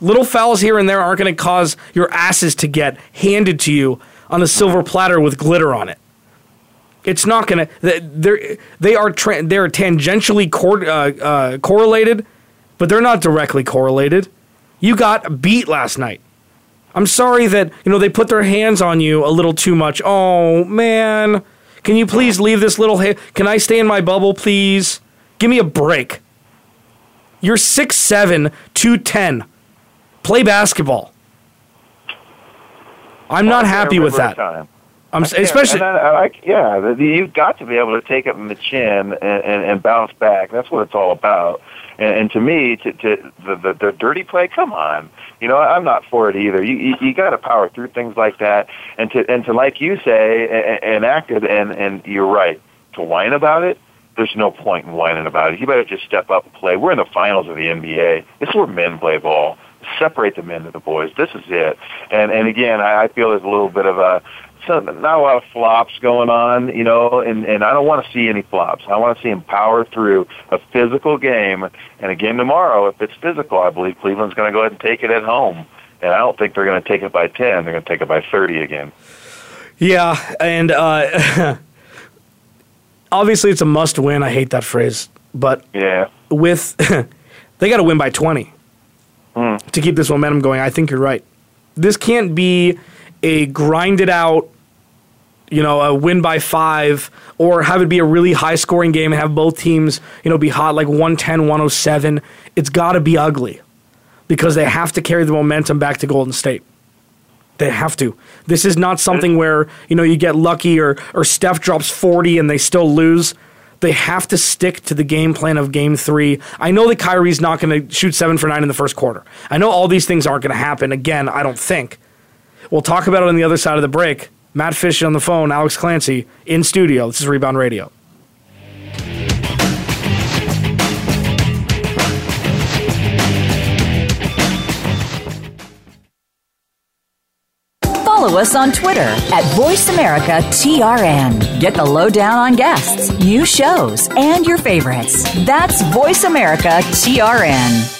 Little fouls here and there aren't going to cause your asses to get handed to you on a silver platter with glitter on it. It's not going to. They're they are tra- they're tangentially cor- uh, uh, correlated, but they're not directly correlated. You got beat last night. I'm sorry that, you know, they put their hands on you a little too much. Oh, man. Can you please leave this little ha- Can I stay in my bubble, please? Give me a break. You're 6'7, 210. Play basketball. I'm not happy with that. Time. I'm especially. I, I, yeah, you've got to be able to take it in the chin and, and, and bounce back. That's what it's all about. And, and to me, to, to the, the the dirty play, come on. You know, I'm not for it either. You you, you got to power through things like that, and to and to like you say, enact it. And and you're right to whine about it. There's no point in whining about it. You better just step up and play. We're in the finals of the NBA. This is where men play ball. Separate the men to the boys. This is it. And and again, I, I feel there's a little bit of a so not a lot of flops going on, you know, and, and I don't want to see any flops. I want to see him power through a physical game. And again tomorrow, if it's physical, I believe Cleveland's going to go ahead and take it at home. And I don't think they're going to take it by 10. They're going to take it by 30 again. Yeah, and uh, obviously it's a must win. I hate that phrase. But yeah, with they got to win by 20 mm. to keep this momentum going. I think you're right. This can't be a grinded out, you know, a win by five, or have it be a really high scoring game and have both teams, you know, be hot like 110, 107. It's got to be ugly because they have to carry the momentum back to Golden State. They have to. This is not something where, you know, you get lucky or, or Steph drops 40 and they still lose. They have to stick to the game plan of game three. I know that Kyrie's not going to shoot seven for nine in the first quarter. I know all these things aren't going to happen. Again, I don't think. We'll talk about it on the other side of the break. Matt Fish on the phone, Alex Clancy in studio. This is Rebound Radio. Follow us on Twitter at VoiceAmericaTRN. Get the lowdown on guests, new shows, and your favorites. That's VoiceAmericaTRN.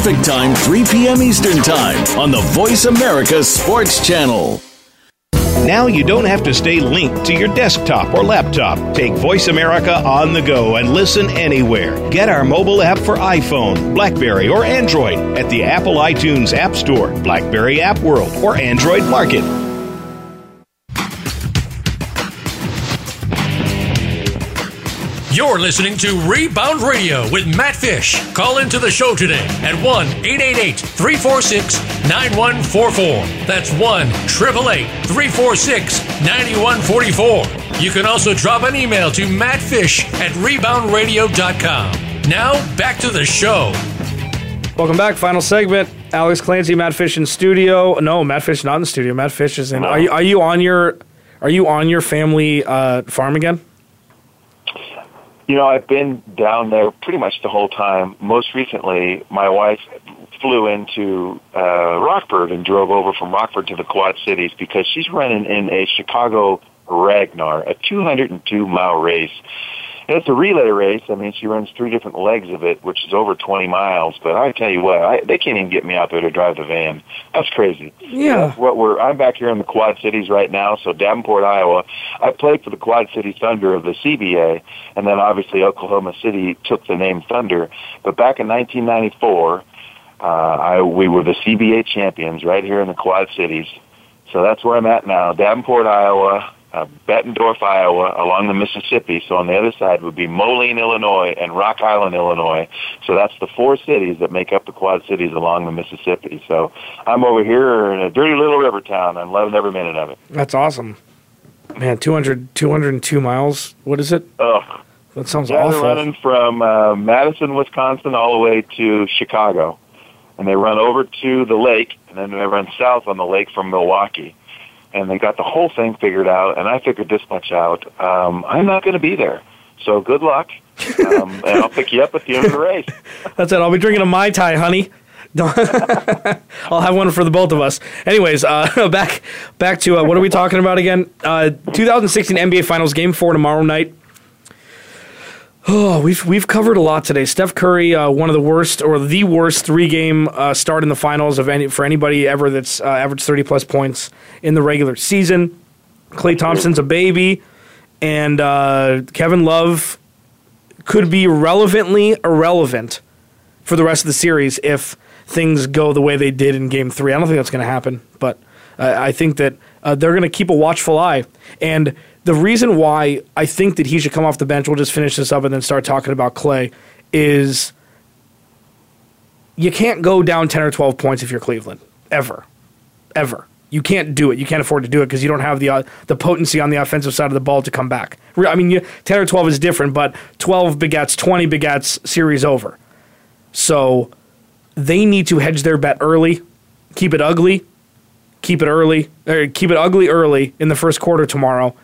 Pacific Time, 3 p.m. Eastern Time on the Voice America Sports Channel. Now you don't have to stay linked to your desktop or laptop. Take Voice America on the go and listen anywhere. Get our mobile app for iPhone, Blackberry, or Android at the Apple iTunes App Store, Blackberry App World, or Android Market. You're listening to Rebound Radio with Matt Fish. Call into the show today at 1 888 346 9144. That's 1 888 346 9144. You can also drop an email to mattfish at reboundradio.com. Now, back to the show. Welcome back. Final segment. Alex Clancy, Matt Fish in studio. No, Matt Fish not in studio. Matt Fish is in. No. Are, you, are you on your Are you on your family uh, farm again? You know, I've been down there pretty much the whole time. Most recently, my wife flew into uh, Rockford and drove over from Rockford to the Quad Cities because she's running in a Chicago Ragnar, a 202 mile race it's a relay race. I mean, she runs three different legs of it, which is over 20 miles. But I tell you what, I, they can't even get me out there to drive the van. That's crazy. Yeah. That's what we're. I'm back here in the Quad Cities right now. So Davenport, Iowa. I played for the Quad City Thunder of the CBA, and then obviously Oklahoma City took the name Thunder. But back in 1994, uh, I we were the CBA champions right here in the Quad Cities. So that's where I'm at now, Davenport, Iowa uh, Bettendorf, Iowa, along the Mississippi. So on the other side would be Moline, Illinois, and Rock Island, Illinois. So that's the four cities that make up the Quad Cities along the Mississippi. So I'm over here in a dirty little river town. I'm loving every minute of it. That's awesome. Man, 200, 202 miles. What is it? Ugh. That sounds yeah, awful. They're running from uh, Madison, Wisconsin, all the way to Chicago. And they run over to the lake, and then they run south on the lake from Milwaukee and they got the whole thing figured out, and I figured this much out. Um, I'm not going to be there, so good luck, um, and I'll pick you up at the end of the race. That's it. I'll be drinking a mai tai, honey. I'll have one for the both of us. Anyways, uh, back back to uh, what are we talking about again? Uh, 2016 NBA Finals Game Four tomorrow night. Oh, we've we've covered a lot today. Steph Curry, uh, one of the worst or the worst three game uh, start in the finals of any for anybody ever that's uh, averaged thirty plus points in the regular season. Klay Thompson's a baby, and uh, Kevin Love could be relevantly irrelevant for the rest of the series if things go the way they did in Game Three. I don't think that's going to happen, but uh, I think that uh, they're going to keep a watchful eye and the reason why I think that he should come off the bench, we'll just finish this up and then start talking about Klay, is you can't go down 10 or 12 points if you're Cleveland. Ever. Ever. You can't do it. You can't afford to do it because you don't have the uh, the potency on the offensive side of the ball to come back. I mean, you, 10 or 12 is different, but 12 begets 20 begets series over. So they need to hedge their bet early, keep it ugly, keep it early, or keep it ugly early in the first quarter tomorrow,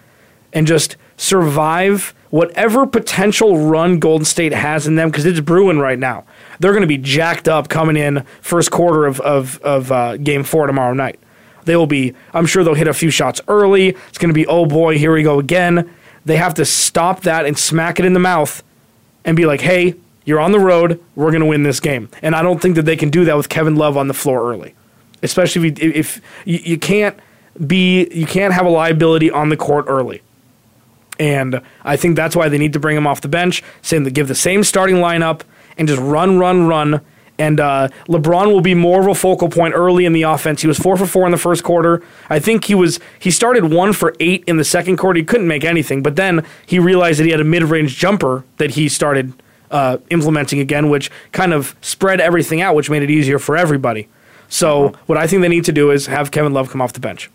and just survive whatever potential run Golden State has in them because it's brewing right now. They're going to be jacked up coming in first quarter of of, of uh, game four tomorrow night. They will be. I'm sure they'll hit a few shots early. It's going to be oh boy, here we go again. They have to stop that and smack it in the mouth and be like, hey, you're on the road. We're going to win this game. And I don't think that they can do that with Kevin Love on the floor early, especially if, you, if you, you can't be you can't have a liability on the court early. And I think that's why they need to bring him off the bench, saying to give the same starting lineup and just run, run, run, And uh, LeBron will be more of a focal point early in the offense. He was four for four in the first quarter. I think he was he started one for eight in the second quarter. He couldn't make anything, but then he realized that he had a mid range jumper that he started uh, implementing again, which kind of spread everything out, which made it easier for everybody. So what I think they need to do is have Kevin Love come off the bench.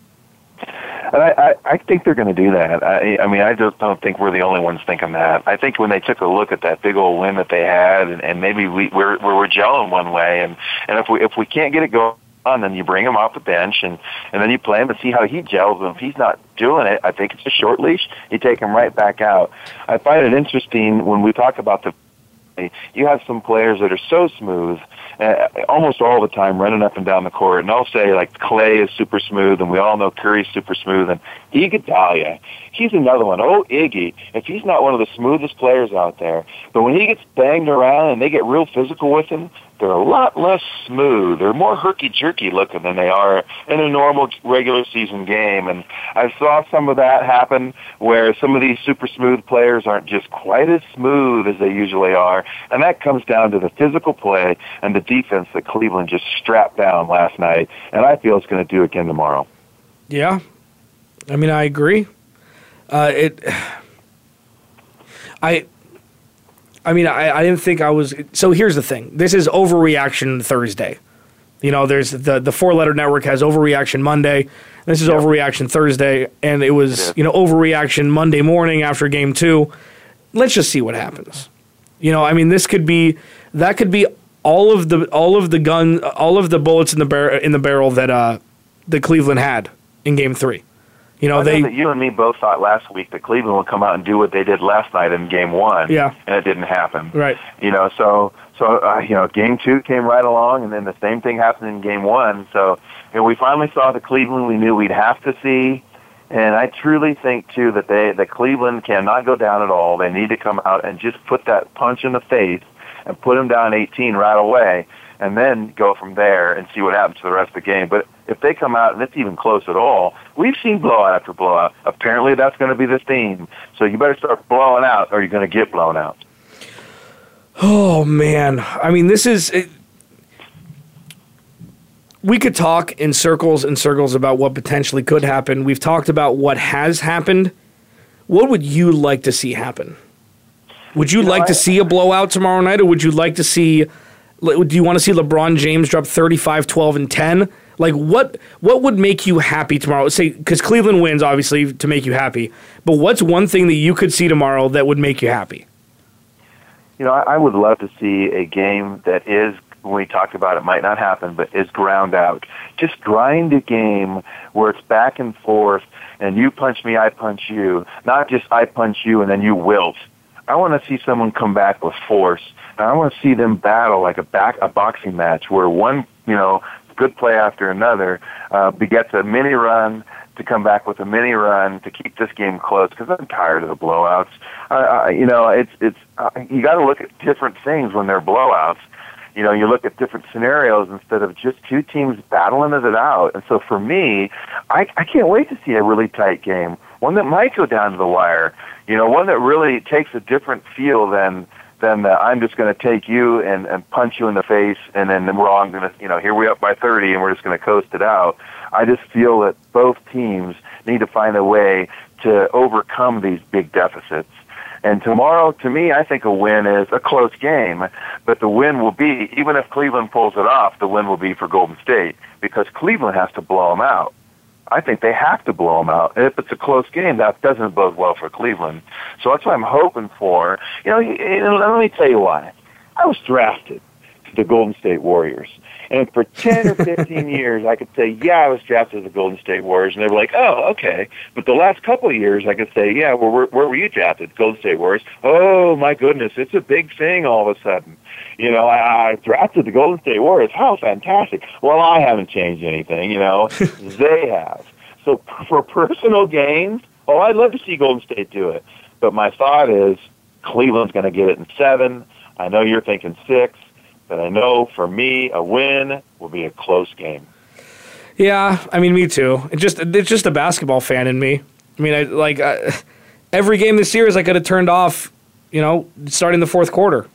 And I, I, I think they're going to do that. I, I mean, I just don't think we're the only ones thinking that. I think when they took a look at that big old win that they had, and, and maybe we we're, we're gelling one way, and and if we if we can't get it going on, then you bring him off the bench and and then you play him and see how he gels. And if he's not doing it, I think it's a short leash. You take him right back out. I find it interesting when we talk about the you have some players that are so smooth, uh, almost all the time, running up and down the court. And I'll say like Klay is super smooth, and we all know Curry's super smooth, and Iguodala, he's another one. Oh, Iggy, if he's not one of the smoothest players out there, but when he gets banged around and they get real physical with him, they're a lot less smooth. They're more herky jerky looking than they are in a normal regular season game. And I saw some of that happen where some of these super smooth players aren't just quite as smooth as they usually are. And that comes down to the physical play and the defense that Cleveland just strapped down last night. And I feel it's going to do again tomorrow. Yeah. I mean, I agree. Uh, it. I I mean, I, I didn't think I was. So here's the thing: this is overreaction Thursday. You know, there's the the four letter network has overreaction Monday. This is overreaction Thursday, and it was you know overreaction Monday morning after game two. Let's just see what happens. You know, I mean, this could be that could be all of the all of the gun all of the bullets in the bar- in the barrel that uh the Cleveland had in game three. You know, I they know that you and me both thought last week that Cleveland would come out and do what they did last night in Game One. Yeah. and it didn't happen. right. You know, so so uh, you know, Game Two came right along, and then the same thing happened in Game One. So you know, we finally saw the Cleveland we knew we'd have to see. And I truly think too that they that Cleveland cannot go down at all. They need to come out and just put that punch in the face and put them down 18 right away, and then go from there and see what happens to the rest of the game. But if they come out and it's even close at all, we've seen blowout after blowout. Apparently, that's going to be the theme. So you better start blowing out, or you're going to get blown out. Oh man, I mean, this is. It, we could talk in circles and circles about what potentially could happen. We've talked about what has happened. What would you like to see happen? Would you, You know, like to I- see a blowout tomorrow night, or would you like to see? Do you want to see LeBron James drop 35, 12, and 10? Like what? What would make you happy tomorrow? Say because Cleveland wins, obviously, to make you happy. But what's one thing that you could see tomorrow that would make you happy? You know, I, I would love to see a game that is, when we talked about it, might not happen, but is ground out. Just grind a game where it's back and forth, and you punch me, I punch you. Not just I punch you and then you wilt. I want to see someone come back with force. And I want to see them battle like a back a boxing match where one, you know, good play after another uh, begets a mini run to come back with a mini run to keep this game close because I'm tired of the blowouts. Uh, uh, you know, it's it's uh, you got to look at different things when they're blowouts. You know, you look at different scenarios instead of just two teams battling it out. And so for me, I, I can't wait to see a really tight game, one that might go down to the wire. You know, one that really takes a different feel than than uh, I'm just going to take you and, and punch you in the face, and then we're all going to, you know, here we up by 30, and we're just going to coast it out. I just feel that both teams need to find a way to overcome these big deficits. And tomorrow, to me, I think a win is a close game, but the win will be, even if Cleveland pulls it off, the win will be for Golden State because Cleveland has to blow them out. I think they have to blow them out. And if it's a close game, that doesn't bode well for Cleveland. So that's what I'm hoping for. You know, let me tell you why. I was drafted the Golden State Warriors. And for 10 or 15 years, I could say, yeah, I was drafted to the Golden State Warriors. And they were like, oh, okay. But the last couple of years, I could say, yeah, well, where, where were you drafted? Golden State Warriors. Oh, my goodness, it's a big thing all of a sudden. You know, I, I drafted the Golden State Warriors. How fantastic. Well, I haven't changed anything, you know. they have. So for personal gains, oh, I'd love to see Golden State do it. But my thought is Cleveland's going to get it in seven. I know you're thinking six, but I know for me, a win will be a close game. Yeah, I mean, me too. It just it's just a basketball fan in me. I mean, I like I, every game this series I could have turned off, you know, starting the fourth quarter.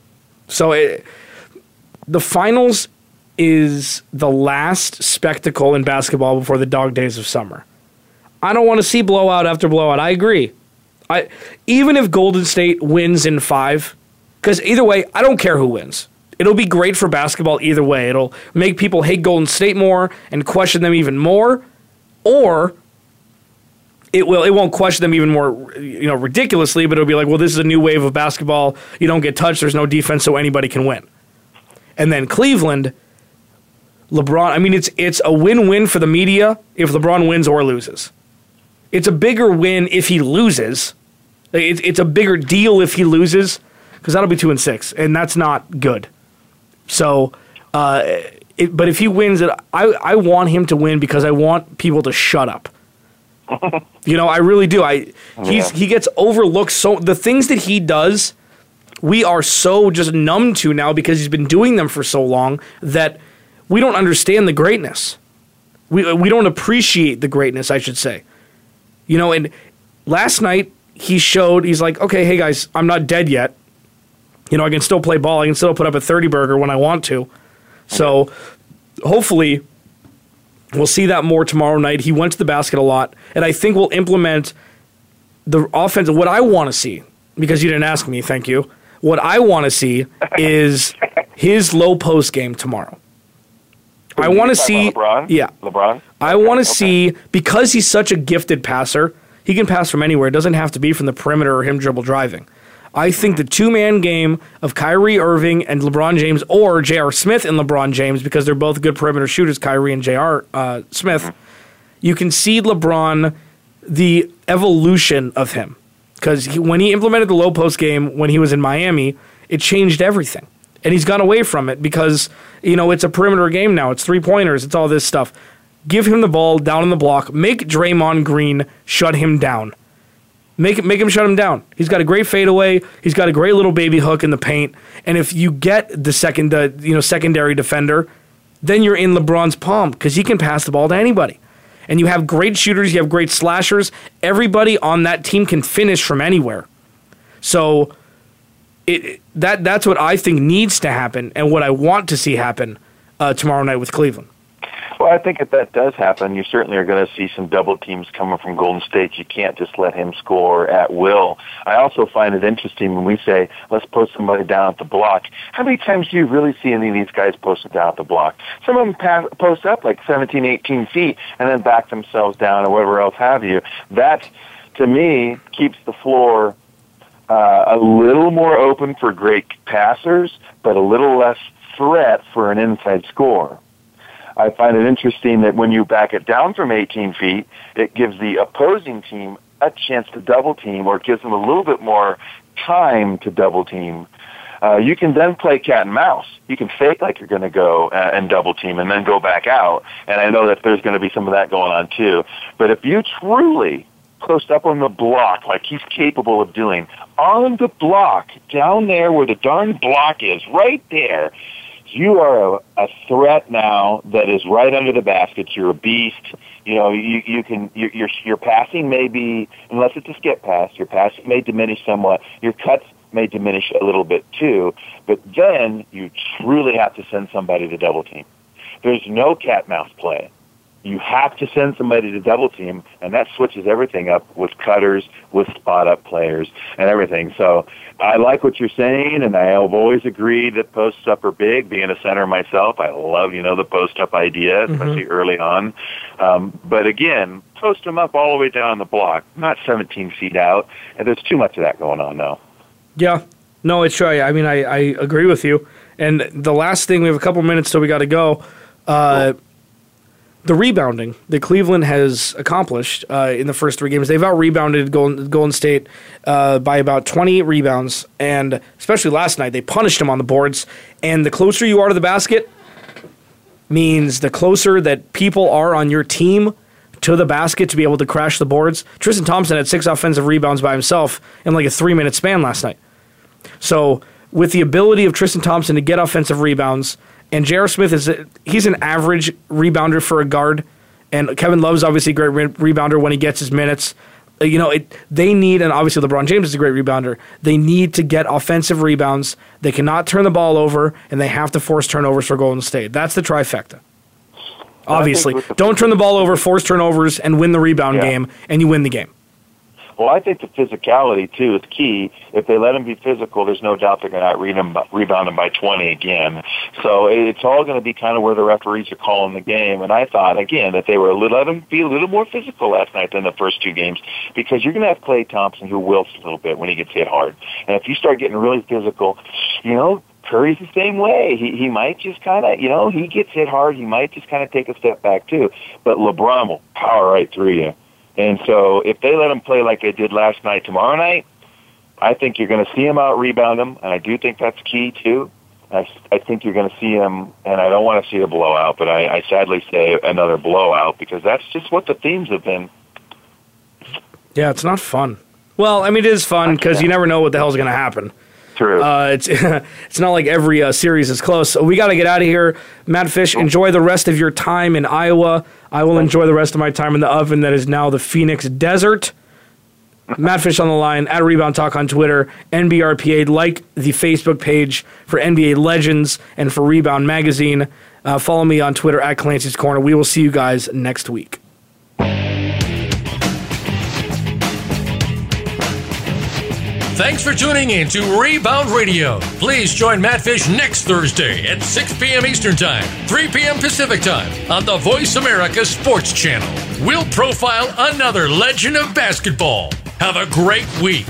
So it, the finals is the last spectacle in basketball before the dog days of summer. I don't want to see blowout after blowout. I agree. I even if Golden State wins in 5 cuz either way, I don't care who wins. It'll be great for basketball either way. It'll make people hate Golden State more and question them even more or it will it won't question them even more you know ridiculously but it'll be like well this is a new wave of basketball. You don't get touched. There's no defense so anybody can win. And then cleveland lebron i mean it's it's a win-win for the media if lebron wins or loses. It's a bigger win if he loses. It's, it's a bigger deal if he loses because that'll be two and six and that's not good so uh, it, but if he wins it I, I want him to win because i want people to shut up you know, I really do. I he's Yeah. he gets overlooked so the things that he does, we are so just numb to now because he's been doing them for so long that we don't understand the greatness. We we don't appreciate the greatness, I should say. You know, and last night he showed he's like, "Okay, hey guys, I'm not dead yet. You know, I can still play ball. I can still put up a 30 burger when I want to." So, hopefully We'll see that more tomorrow night. He went to the basket a lot, and I think we'll implement the offense. What I want to see, because you didn't ask me, thank you. What I want to see is his low post game tomorrow. I want to see, LeBron. yeah, LeBron. I want to see because he's such a gifted passer. He can pass from anywhere. It doesn't have to be from the perimeter or him dribble driving. I think the two man game of Kyrie Irving and LeBron James, or J.R. Smith and LeBron James, because they're both good perimeter shooters, Kyrie and J.R. Uh, Smith, you can see LeBron the evolution of him. Because when he implemented the low post game when he was in Miami, it changed everything. And he's gone away from it because, you know, it's a perimeter game now. It's three pointers, it's all this stuff. Give him the ball down in the block. Make Draymond Green shut him down. Make make him shut him down. He's got a great fadeaway. He's got a great little baby hook in the paint. And if you get the second, uh, you know, secondary defender, then you're in LeBron's palm because he can pass the ball to anybody. And you have great shooters. You have great slashers. Everybody on that team can finish from anywhere. So it that that's what I think needs to happen, and what I want to see happen uh, tomorrow night with Cleveland. Well, I think if that does happen, you certainly are going to see some double teams coming from Golden State. You can't just let him score at will. I also find it interesting when we say, let's post somebody down at the block. How many times do you really see any of these guys posted down at the block? Some of them pass, post up like 17, 18 feet and then back themselves down or whatever else have you. That, to me, keeps the floor uh, a little more open for great passers, but a little less threat for an inside score. I find it interesting that when you back it down from 18 feet, it gives the opposing team a chance to double team or gives them a little bit more time to double team. Uh, you can then play cat and mouse. You can fake like you're going to go uh, and double team and then go back out. And I know that there's going to be some of that going on too. But if you truly post up on the block like he's capable of doing, on the block, down there where the darn block is, right there, you are a, a threat now that is right under the basket. You're a beast. You know, you, you can, your, your, your passing may be, unless it's a skip pass, your passing may diminish somewhat. Your cuts may diminish a little bit too, but then you truly have to send somebody to double team. There's no cat mouse play. You have to send somebody to double team, and that switches everything up with cutters, with spot up players, and everything. So I like what you're saying, and I have always agreed that posts up are big. Being a center myself, I love you know the post up idea, especially early on. Um, but again, post them up all the way down the block, not 17 feet out, and there's too much of that going on now. Yeah, no, it's true. I mean, I, I agree with you. And the last thing, we have a couple minutes so we got to go. Uh, the rebounding that Cleveland has accomplished uh, in the first three games, they've out rebounded Golden, Golden State uh, by about 28 rebounds. And especially last night, they punished them on the boards. And the closer you are to the basket means the closer that people are on your team to the basket to be able to crash the boards. Tristan Thompson had six offensive rebounds by himself in like a three minute span last night. So with the ability of Tristan Thompson to get offensive rebounds, and J.R. Smith is a, he's an average rebounder for a guard, and Kevin Love's obviously a great re- rebounder when he gets his minutes. uh, you know, it, they need, and obviously LeBron James is a great rebounder. They need to get offensive rebounds. They cannot turn the ball over, and they have to force turnovers for Golden State. That's the trifecta. Obviously, don't turn the ball over, force turnovers, and win the rebound Yeah. game, and you win the game. Well, I think the physicality too is key. If they let them be physical, there's no doubt they're going to them, rebound them by 20 again. So it's all going to be kind of where the referees are calling the game. And I thought again that they were a little, let them be a little more physical last night than the first two games because you're going to have Klay Thompson who wilts a little bit when he gets hit hard. And if you start getting really physical, you know, Curry's the same way. He he might just kind of, you know, he gets hit hard. He might just kind of take a step back too. But LeBron will power right through you. And so if they let him play like they did last night, tomorrow night, I think you're going to see him out rebound him, and I do think that's key too. I, I think you're going to see him, and I don't want to see a blowout, but I, I sadly say another blowout because that's just what the themes have been. Yeah, it's not fun. Well, I mean, it is fun because you never know what the hell's going to happen. True. Uh, it's it's not like every uh, series is close. So we got to get out of here. Matt Fish, enjoy the rest of your time in Iowa. I will enjoy the rest of my time in the oven that is now the Phoenix Desert. Matt Fish on the line at Rebound Talk on Twitter, NBRPA. Like the Facebook page for NBA Legends and for Rebound Magazine. Uh, follow me on Twitter at Clancy's Corner. We will see you guys next week. Thanks for tuning in to Rebound Radio. Please join Matt Fish next Thursday at 6 p.m. Eastern Time, 3 p.m. Pacific Time on the Voice America Sports Channel. We'll profile another legend of basketball. Have a great week.